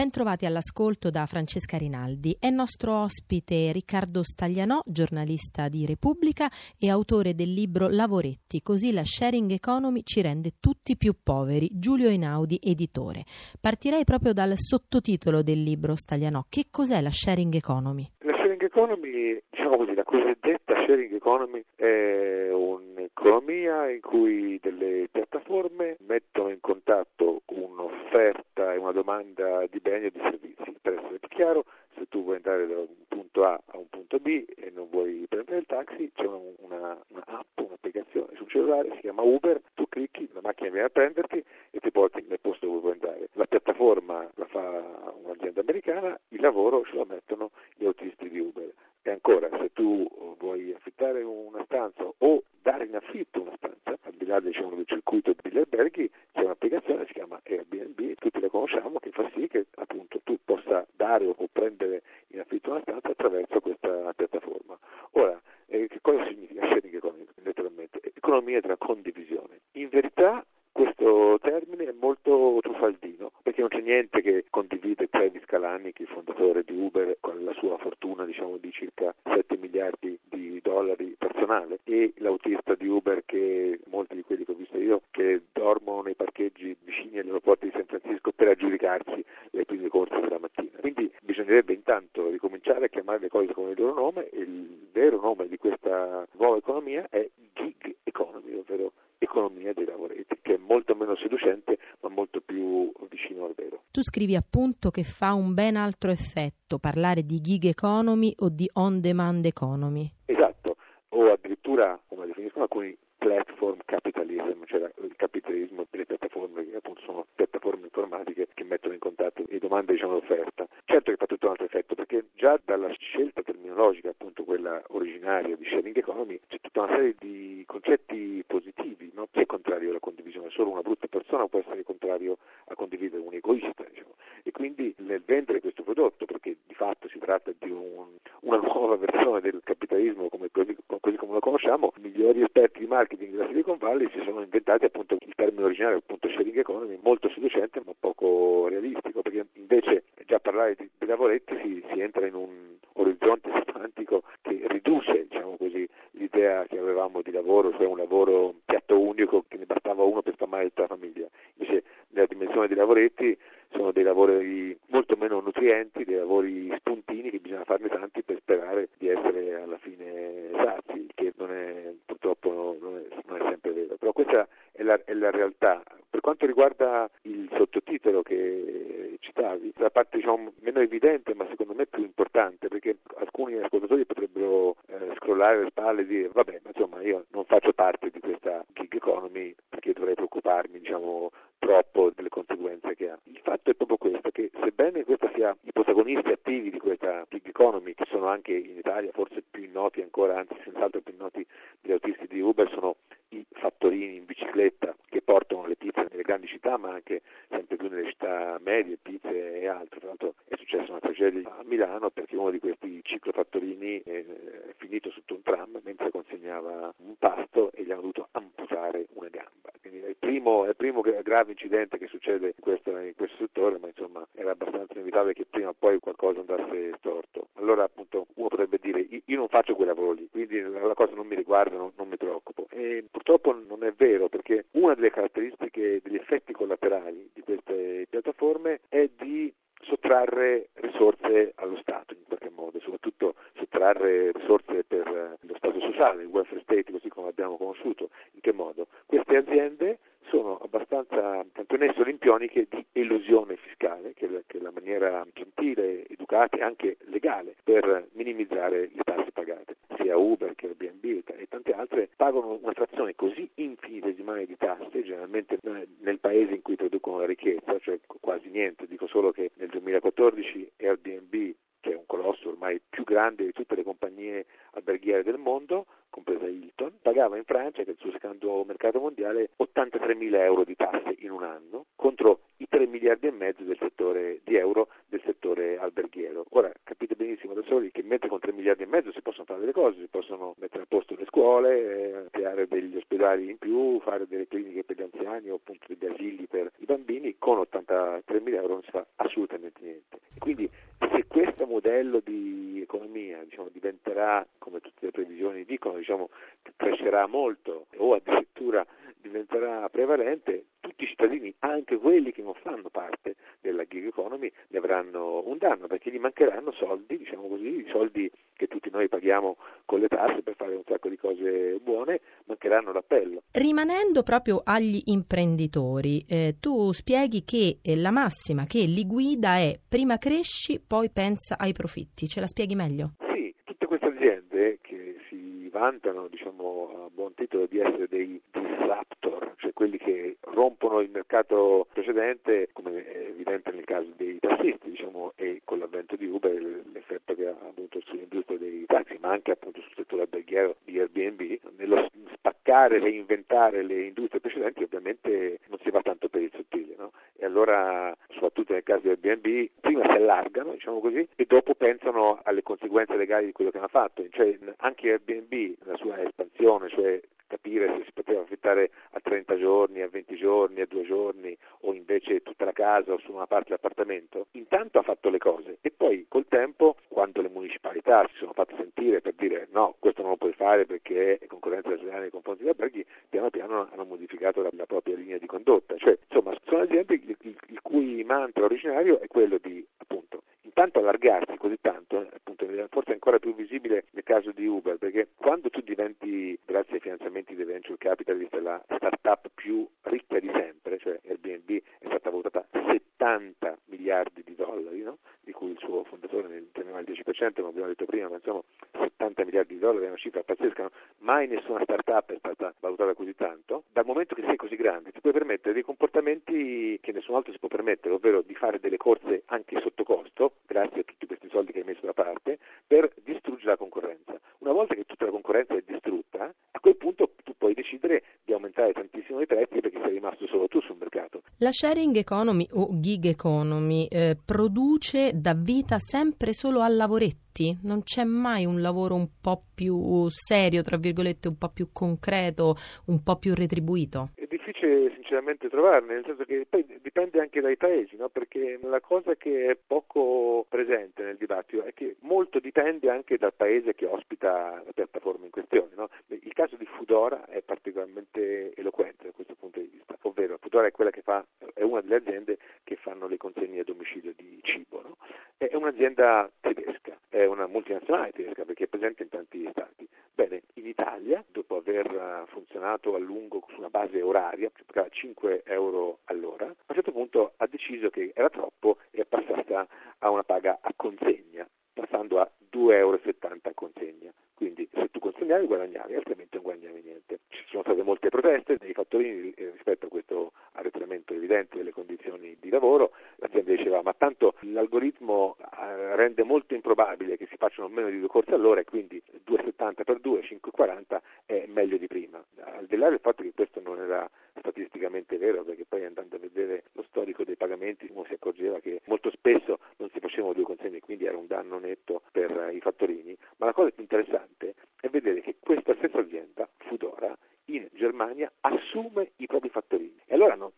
Bentrovati all'ascolto da Francesca Rinaldi. È nostro ospite Riccardo Staglianò, giornalista di Repubblica e autore del libro Lavoretti, così la sharing economy ci rende tutti più poveri. Giulio Einaudi, editore. Partirei proprio dal sottotitolo del libro Staglianò. Che cos'è la sharing economy? La sharing economy, diciamo così, la cosiddetta sharing economy è un'economia in cui delle piattaforme mettono in contatto un'offerta una domanda di beni e di servizi. Per essere più chiaro, se tu vuoi andare da un punto A a un punto B e non vuoi prendere il taxi, c'è una, una, una app, un'applicazione sul cellulare, si chiama Uber, tu clicchi, la macchina viene a prenderti e ti porti nel posto dove vuoi andare. La piattaforma la fa un'azienda americana, il lavoro ce lo mettono gli autisti di Uber. E ancora, se tu vuoi affittare una stanza o dare in affitto una stanza, al di là diciamo, del circuito degli alberghi, c'è un'applicazione che si chiama Airbnb, tutti la conosciamo, che fa sì che appunto tu dare o prendere in affitto una stanza attraverso questa piattaforma. Ora, eh, che cosa significa sharing economy? Letteralmente, economia della condivisione. In verità questo termine è molto truffaldino perché non c'è niente che condivide Travis Kalanick, il fondatore di Uber, con la sua fortuna diciamo, di circa 7 miliardi di dollari personale e l'autista di Uber che molti di quelli che ho visto io che dormono nei parcheggi vicini all'aeroporto di San Francisco per aggiudicarsi le prime corse della mattina. Quindi bisognerebbe ricominciare a chiamare le cose come il loro nome il vero nome di questa nuova economia è gig economy, ovvero economia dei lavoretti, che è molto meno seducente ma molto più vicino al vero. Tu scrivi appunto che fa un ben altro effetto parlare di gig economy o di on demand economy. Esatto, o addirittura, come definiscono alcuni, platform capitalism, cioè il capitalismo delle piattaforme che appunto sono piattaforme informatiche che mettono in contatto le domande diciamo l'offerta. Certo che fa tutto un altro effetto perché già dalla scelta terminologica, appunto quella originaria di sharing economy, c'è tutta una serie di concetti positivi, no? chi è contrario alla condivisione? Solo una brutta persona può essere contrario a condividere, un egoista, diciamo. E quindi nel vendere questo prodotto, perché di fatto si tratta di un, una nuova versione del capitalismo come, così, così come lo conosciamo, i migliori esperti di marketing della Silicon Valley si sono inventati appunto il termine originale, appunto sharing economy, molto seducente ma poco realistico, perché invece già parlare di, di lavoretti si, si, entra in un orizzonte semantico che riduce, diciamo così, l'idea che avevamo di lavoro, cioè un lavoro piatto unico che ne bastava uno per sfamare tutta la famiglia. Invece nella dimensione dei lavoretti sono dei lavori molto meno nutrienti, dei lavori spuntini che bisogna farne tanti per sperare di essere alla fine sazi, che non è purtroppo non è, non è sempre vero. Però questa è la, è la, realtà. Per quanto riguarda il sottotitolo che citavi, la parte diciamo, meno evidente ma secondo me più importante, perché alcuni ascoltatori scrollare le spalle e dire vabbè, ma insomma io non faccio parte di questa gig economy perché dovrei preoccuparmi diciamo, troppo delle conseguenze che ha. Il fatto è proprio questo, che sebbene questa sia i protagonisti attivi di questa gig economy, che sono anche in Italia forse più noti ancora, anzi senz'altro più noti degli autisti di Uber, sono i fattorini in bicicletta che portano le pizze nelle grandi città, ma anche sempre più nelle città medie, pizze e altro. Tra l'altro è successa una tragedia a Milano perché uno di questi ciclofattorini è finito sotto un tram mentre consegnava un pasto e gli hanno dovuto amputare una gamba. Quindi è il primo, è il primo grave incidente che succede in questo, in questo settore, ma insomma era abbastanza inevitabile che prima o poi qualcosa andasse storto. Allora appunto uno potrebbe dire io non faccio quei lavori lì, quindi la cosa non mi riguarda, non, non mi preoccupo. E purtroppo non è vero perché una delle caratteristiche degli effetti collaterali di queste piattaforme è di sottrarre risorse allo Stato in qualche modo, soprattutto sottrarre risorse per lo Stato sociale, il welfare state così come abbiamo conosciuto. In che modo? Queste aziende nesso olimpioniche di elusione fiscale, che è, la, che è la maniera gentile, educata e anche legale per minimizzare le tasse pagate. Sia Uber che Airbnb e tante altre pagano una frazione così infinitesimale di tasse, generalmente nel paese in cui producono la ricchezza, cioè quasi niente, dico solo che nel 2014 Airbnb che è un colosso ormai più grande di tutte le compagnie alberghiere del mondo, compresa Hilton, pagava in Francia, che è il suo secondo mercato mondiale, 83 mila euro di tasse in un anno contro i 3 miliardi e mezzo settore di euro del settore alberghiero. Ora capite benissimo da soli che mentre con 3 miliardi e mezzo si possono fare delle cose, si possono mettere a posto le scuole, eh, creare degli ospedali in più, fare delle cliniche per gli anziani o appunto degli asili per i bambini, con 83 mila euro non si fa assolutamente niente. E quindi se questo modello di economia diciamo, diventerà, come tutte le previsioni dicono, diciamo, crescerà molto o addirittura diventerà prevalente, tutti i cittadini, anche quelli che non fanno parte della gig economy, ne avranno un danno perché gli mancheranno soldi, diciamo così, i soldi che tutti noi paghiamo con le tasse per fare un sacco di cose buone, mancheranno l'appello. Rimanendo proprio agli imprenditori, eh, tu spieghi che eh, la massima che li guida è prima cresci, poi pensa ai profitti. Ce la spieghi meglio? Sì, tutte queste aziende che si vantano, diciamo, a buon titolo di essere dei disruptor, quelli che rompono il mercato precedente, come è evidente nel caso dei tassisti, diciamo, e con l'avvento di Uber l'effetto che ha avuto sull'industria dei taxi, ma anche appunto sul settore alberghiero di Airbnb, nello spaccare, reinventare le industrie precedenti ovviamente non si va tanto per il sottile, no? E allora, soprattutto nel caso di Airbnb, prima si allargano, diciamo così, e dopo pensano alle conseguenze legali di quello che hanno fatto, cioè anche Airbnb, nella sua espansione, cioè capire se si poteva affittare 30 giorni, a 20 giorni, a due giorni o invece tutta la casa o su una parte dell'appartamento, intanto ha fatto le cose e poi col tempo, quando le municipalità si sono fatte sentire per dire no, questo non lo puoi fare perché è concorrenza sleale nei confronti degli alberghi, piano piano hanno modificato la, la, propria linea di condotta. Cioè, insomma, sono aziende il, il, il cui mantra originario è quello di appunto intanto allargarsi così tanto, appunto, forse è ancora più visibile nel caso di Uber, perché quando tu diventi, grazie ai finanziamenti dei venture capitalist, la startup più ricca di sempre, cioè Airbnb è stata valutata 70 miliardi di dollari, no? di cui il suo fondatore ne teneva il 10%, come abbiamo detto prima, ma insomma 70 miliardi di dollari è una cifra pazzesca, no? mai nessuna startup è stata valutata così tanto, dal momento che sei così grande ti puoi permettere dei comportamenti che nessun altro si può permettere, ovvero di fare delle corse anche sotto costo, grazie a tutti questi soldi che hai messo da parte, per distruggere la concorrenza. Una volta che tutta la concorrenza è distrutta, a quel punto tu puoi decidere di aumentare tantissimo i prezzi perché sei rimasto solo tu sul mercato. La sharing economy o gig economy eh, produce da vita sempre solo a lavoretti? Non c'è mai un lavoro un po' più serio, tra virgolette, un po' più concreto, un po' più retribuito? È difficile sinceramente trovarne, nel senso che poi dipende anche dai paesi, no? perché la cosa che è poco presente nel dibattito è che molto dipende anche dal paese che ospita la piattaforma in questione. No? Il caso di Fudora è particolarmente eloquente questo Fudora è quella che fa, è una delle aziende che fanno le consegne a domicilio di cibo, no? è un'azienda tedesca, è una multinazionale tedesca perché è presente in tanti stati. Bene, in Italia, dopo aver funzionato a lungo su una base oraria, cioè pagava 5 euro all'ora, a un certo punto ha deciso che era troppo e è passata a una paga a consegna, passando a 2,70 euro a consegna. Quindi se tu consegnavi guadagnavi, altrimenti non guadagnavi niente. Ci sono state molte proteste dei fattorini rispetto a questo evidente delle condizioni di lavoro. L'azienda diceva ma tanto l'algoritmo rende molto improbabile che si facciano meno di due corse all'ora e quindi 2,70 per 2, 5,40 è meglio di prima. Al di là del fatto che questo non era statisticamente vero, perché poi andando a vedere lo storico dei pagamenti uno si accorgeva che molto spesso non si facevano due consegne, quindi era un danno netto per i fattorini, ma la cosa più interessante è vedere che questa stessa azienda, Fudora, in Germania assume i propri fattorini. E allora no,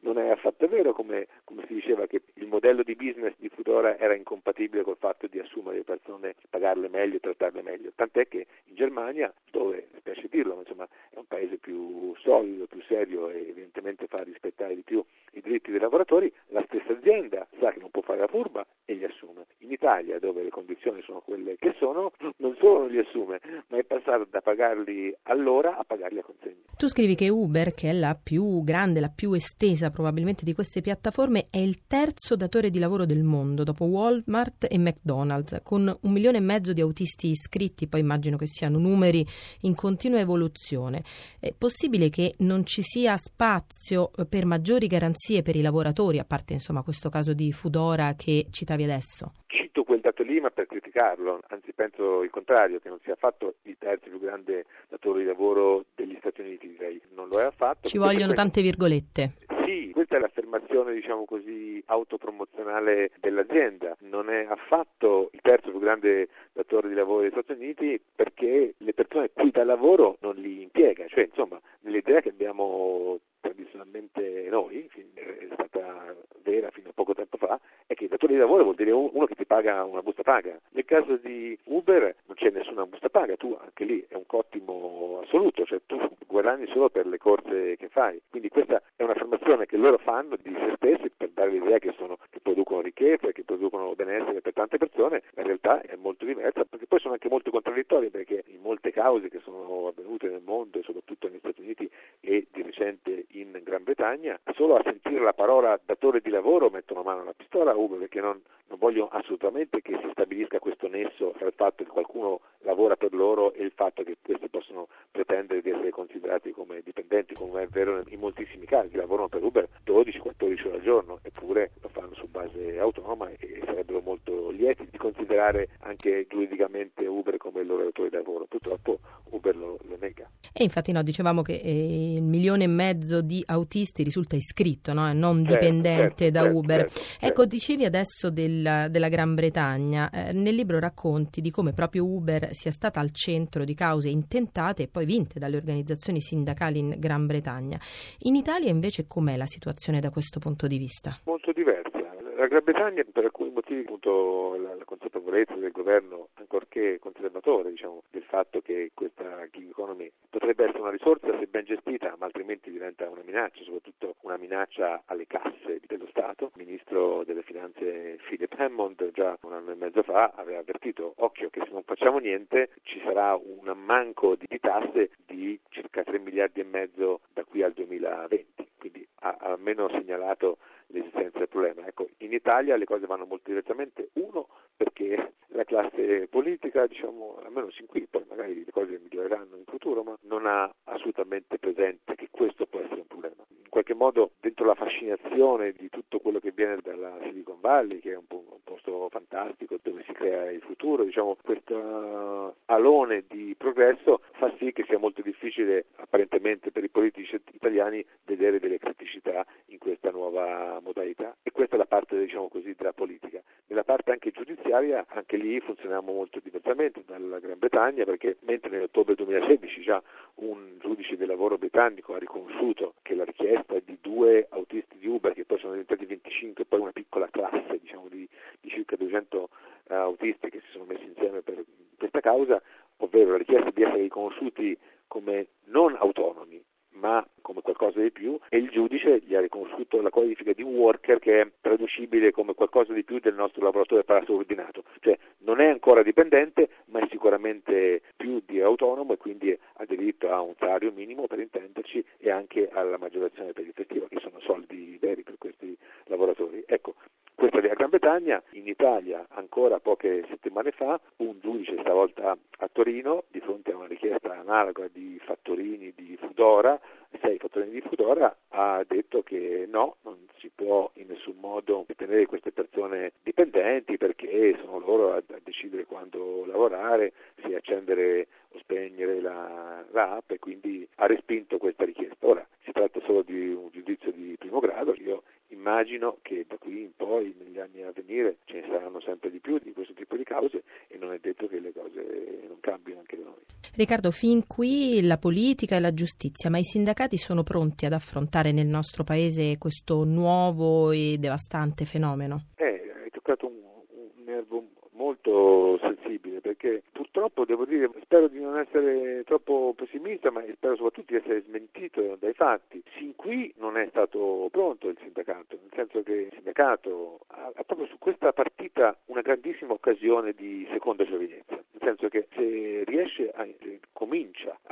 non è affatto vero come, come, si diceva che il modello di business di Fudora era incompatibile col fatto di assumere le persone, pagarle meglio e trattarle meglio. Tant'è che in Germania, dove, spiace dirlo, ma insomma è un paese più solido, più serio e evidentemente fa rispettare di più i diritti dei lavoratori, la stessa azienda sa che non può fare la furba e li assume. In Italia, dove le condizioni sono quelle che sono, non solo non li assume, ma è passato da pagarli all'ora a pagarli a consegna. Tu scrivi che Uber, che è la più grande, la più estesa probabilmente di queste piattaforme, è il terzo datore di lavoro del mondo, dopo Walmart e McDonald's, con un milione e mezzo di autisti iscritti, poi immagino che siano numeri in continua evoluzione. È possibile che non ci sia spazio per maggiori garanzie per i lavoratori, a parte insomma questo caso di Fudora che citavi adesso? Cito quel dato lì ma per criticarlo, anzi penso il contrario, che non sia affatto il terzo più grande datore di lavoro degli Stati Uniti, direi, non lo è affatto. Ci vogliono tante virgolette. Sì, questa è l'affermazione, diciamo così, autopromozionale dell'azienda. Non è affatto il terzo più grande datore di lavoro degli Stati Uniti perché le persone qui da lavoro non li impiega. Cioè, insomma, nell'idea che abbiamo tradizionalmente noi, è stata vera fino a poco tempo fa, è che datore di lavoro vuol dire uno che ti paga una busta paga. Nel caso di Uber non c'è nessuna busta paga, tu anche lì è un cottimo assoluto, cioè tu guadagni solo per le corse che fai. Quindi questa è un'affermazione che loro fanno di se stessi per dare l'idea che, sono, che producono ricchezza, che producono benessere per tante persone, la realtà è molto diversa perché poi sono anche molto contraddittorie perché in molte cause che sono avvenute nel mondo soprattutto negli Stati Uniti e di recente in Gran Bretagna, solo a sentire la parola datore di lavoro mettono mano alla pistola Uber perché non, non voglio assolutamente che si stabilisca questo nesso tra il fatto che qualcuno lavora per loro e il fatto che questi possono pretendere di essere considerati come dipendenti, come è vero in moltissimi casi, lavorano per Uber 12-14 ore al giorno, eppure lo fanno su base autonoma e sarebbero molto lieti di considerare anche giuridicamente Uber come il loro datore di lavoro. Purtroppo Uber lo, lo nega. E infatti no, dicevamo che eh, il milione e mezzo di autisti risulta iscritto, no? non certo, dipendente certo, da certo, Uber. Certo, ecco, dicevi adesso del, della Gran Bretagna, eh, nel libro racconti di come proprio Uber sia stata al centro di cause intentate e poi vinte dalle organizzazioni sindacali in Gran Bretagna. In Italia invece com'è la situazione da questo punto di vista? Molto diversa. La Gran Bretagna per alcuni motivi appunto la, la consapevolezza del governo, ancorché conservatore, diciamo, del fatto che questa gig economy potrebbe essere una risorsa se ben gestita, ma altrimenti diventa una minaccia, soprattutto una minaccia alle casse dello Stato. Il ministro delle finanze Philip Hammond già un anno e mezzo fa aveva avvertito, occhio che se non facciamo niente ci sarà un ammanco di, tasse di circa 3 miliardi e mezzo da qui al 2020, quindi ha almeno segnalato l'esistenza del problema. Ecco, in Italia le cose vanno molto diversamente, uno perché la classe politica, diciamo, almeno sin qui, poi magari le cose miglioreranno in futuro, ma non ha assolutamente presente che questo può essere un problema. In qualche modo dentro la fascinazione di tutto quello che viene dalla Silicon Valley, che è un, po- un posto fantastico dove si crea il futuro, diciamo, questo alone di progresso fa sì che sia molto difficile apparentemente per i politici italiani vedere delle criticità in questa nuova modalità e questa è la parte diciamo così della politica. Nella parte anche giudiziaria anche lì funzioniamo molto diversamente dalla Gran Bretagna perché mentre nell'ottobre 2016 già un giudice del lavoro britannico ha riconosciuto che la richiesta di due autisti di Uber che poi sono diventati 25 poi una piccola classe diciamo di, di circa 200 uh, eh, autisti che si sono messi insieme per questa causa ovvero la richiesta di essere riconosciuti come non autonomi ma come qualcosa di più e il giudice gli ha riconosciuto la qualifica di worker che è traducibile come qualcosa di più del nostro lavoratore parasubordinato, cioè non è ancora dipendente ma è sicuramente più di autonomo e quindi ha diritto a un salario minimo per intenderci e anche alla maggiorazione per il festivo che sono soldi veri per questi lavoratori. Ecco, questa è la Gran Bretagna, in Italia ancora poche settimane fa un giudice stavolta a Torino di fronte a una richiesta analoga di fattorini di Fudora, sei fattorini di Fudora, ha detto che no, non si può in nessun modo tenere queste persone dipendenti perché sono loro a, a decidere quando lavorare, se accendere o spegnere la, la app e quindi ha respinto questa richiesta. Ora si tratta solo di un giudizio di primo grado, io immagino che da qui in poi, negli anni a venire, ce ne saranno sempre di più di questo tipo di cause e non è detto che le cose non cambino anche da noi. Riccardo, fin qui la politica e la giustizia, ma i sindacati sono pronti ad affrontare nel nostro paese questo nuovo e devastante fenomeno? Eh, hai toccato un, un nervo molto sensibile perché purtroppo devo dire, spero di non essere troppo pessimista, ma spero soprattutto di essere smentito dai fatti. Sin qui non è stato pronto il sindacato, nel senso che il sindacato ha, ha proprio su questa partita una grandissima occasione di seconda giovinezza, nel senso che se riesce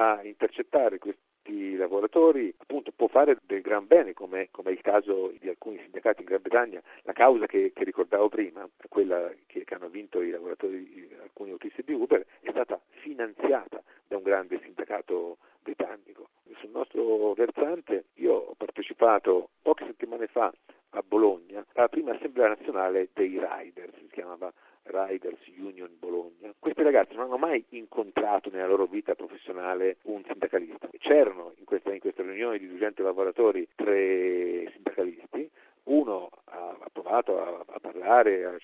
a intercettare questi lavoratori appunto può fare del gran bene come, come è il caso di alcuni sindacati in Gran Bretagna la causa che, che ricordavo prima quella che, che, hanno vinto i lavoratori alcuni autisti di Uber è stata finanziata da un grande sindacato britannico sul nostro versante io ho partecipato poche settimane fa a Bologna alla prima assemblea nazionale dei riders si chiamava Riders Union Bologna. Questi ragazzi non hanno mai incontrato nella loro vita professionale un sindacalista. C'erano in questa, in questa riunione di 200 lavoratori tre sindacalisti, uno ha, ha provato a, a, parlare, a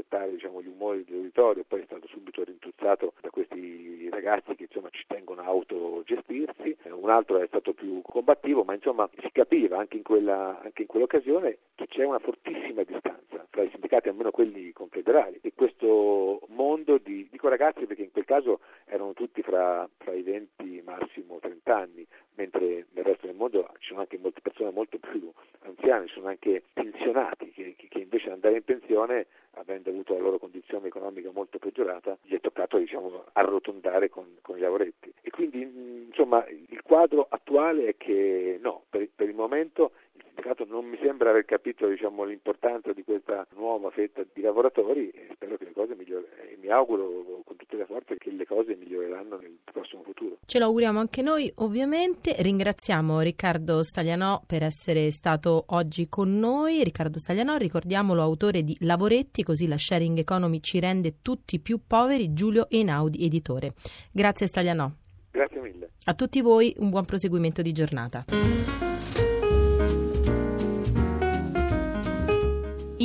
intercettare diciamo, gli umori dell'uditorio, poi è stato subito rintuzzato da questi ragazzi che insomma, ci tengono a autogestirsi, un altro è stato più combattivo, ma insomma si capiva anche in, quella, anche in quell'occasione che c'è una fortissima distanza fra i sindacati, almeno quelli confederali, e questo mondo di, dico ragazzi perché in quel caso erano tutti fra, fra i 20 massimo 30 anni, mentre nel resto del mondo ci sono anche molte persone molto più anziane, ci sono anche pensionati che, che invece andare in pensione, avendo avuto la loro condizione economica molto peggiorata, gli è toccato diciamo, arrotondare con, con i lavoretti. E quindi insomma il quadro attuale è che no, per, per il momento sindacato non mi sembra aver capito diciamo, l'importanza di questa nuova fetta di lavoratori e spero che le cose miglioreranno e mi auguro con tutte le forze che le cose miglioreranno nel prossimo futuro. Ce lo auguriamo anche noi ovviamente, ringraziamo Riccardo Staglianò per essere stato oggi con noi, Riccardo Staglianò ricordiamolo autore di Lavoretti, così la sharing economy ci rende tutti più poveri, Giulio Einaudi editore. Grazie Staglianò. Grazie mille. A tutti voi un buon proseguimento di giornata.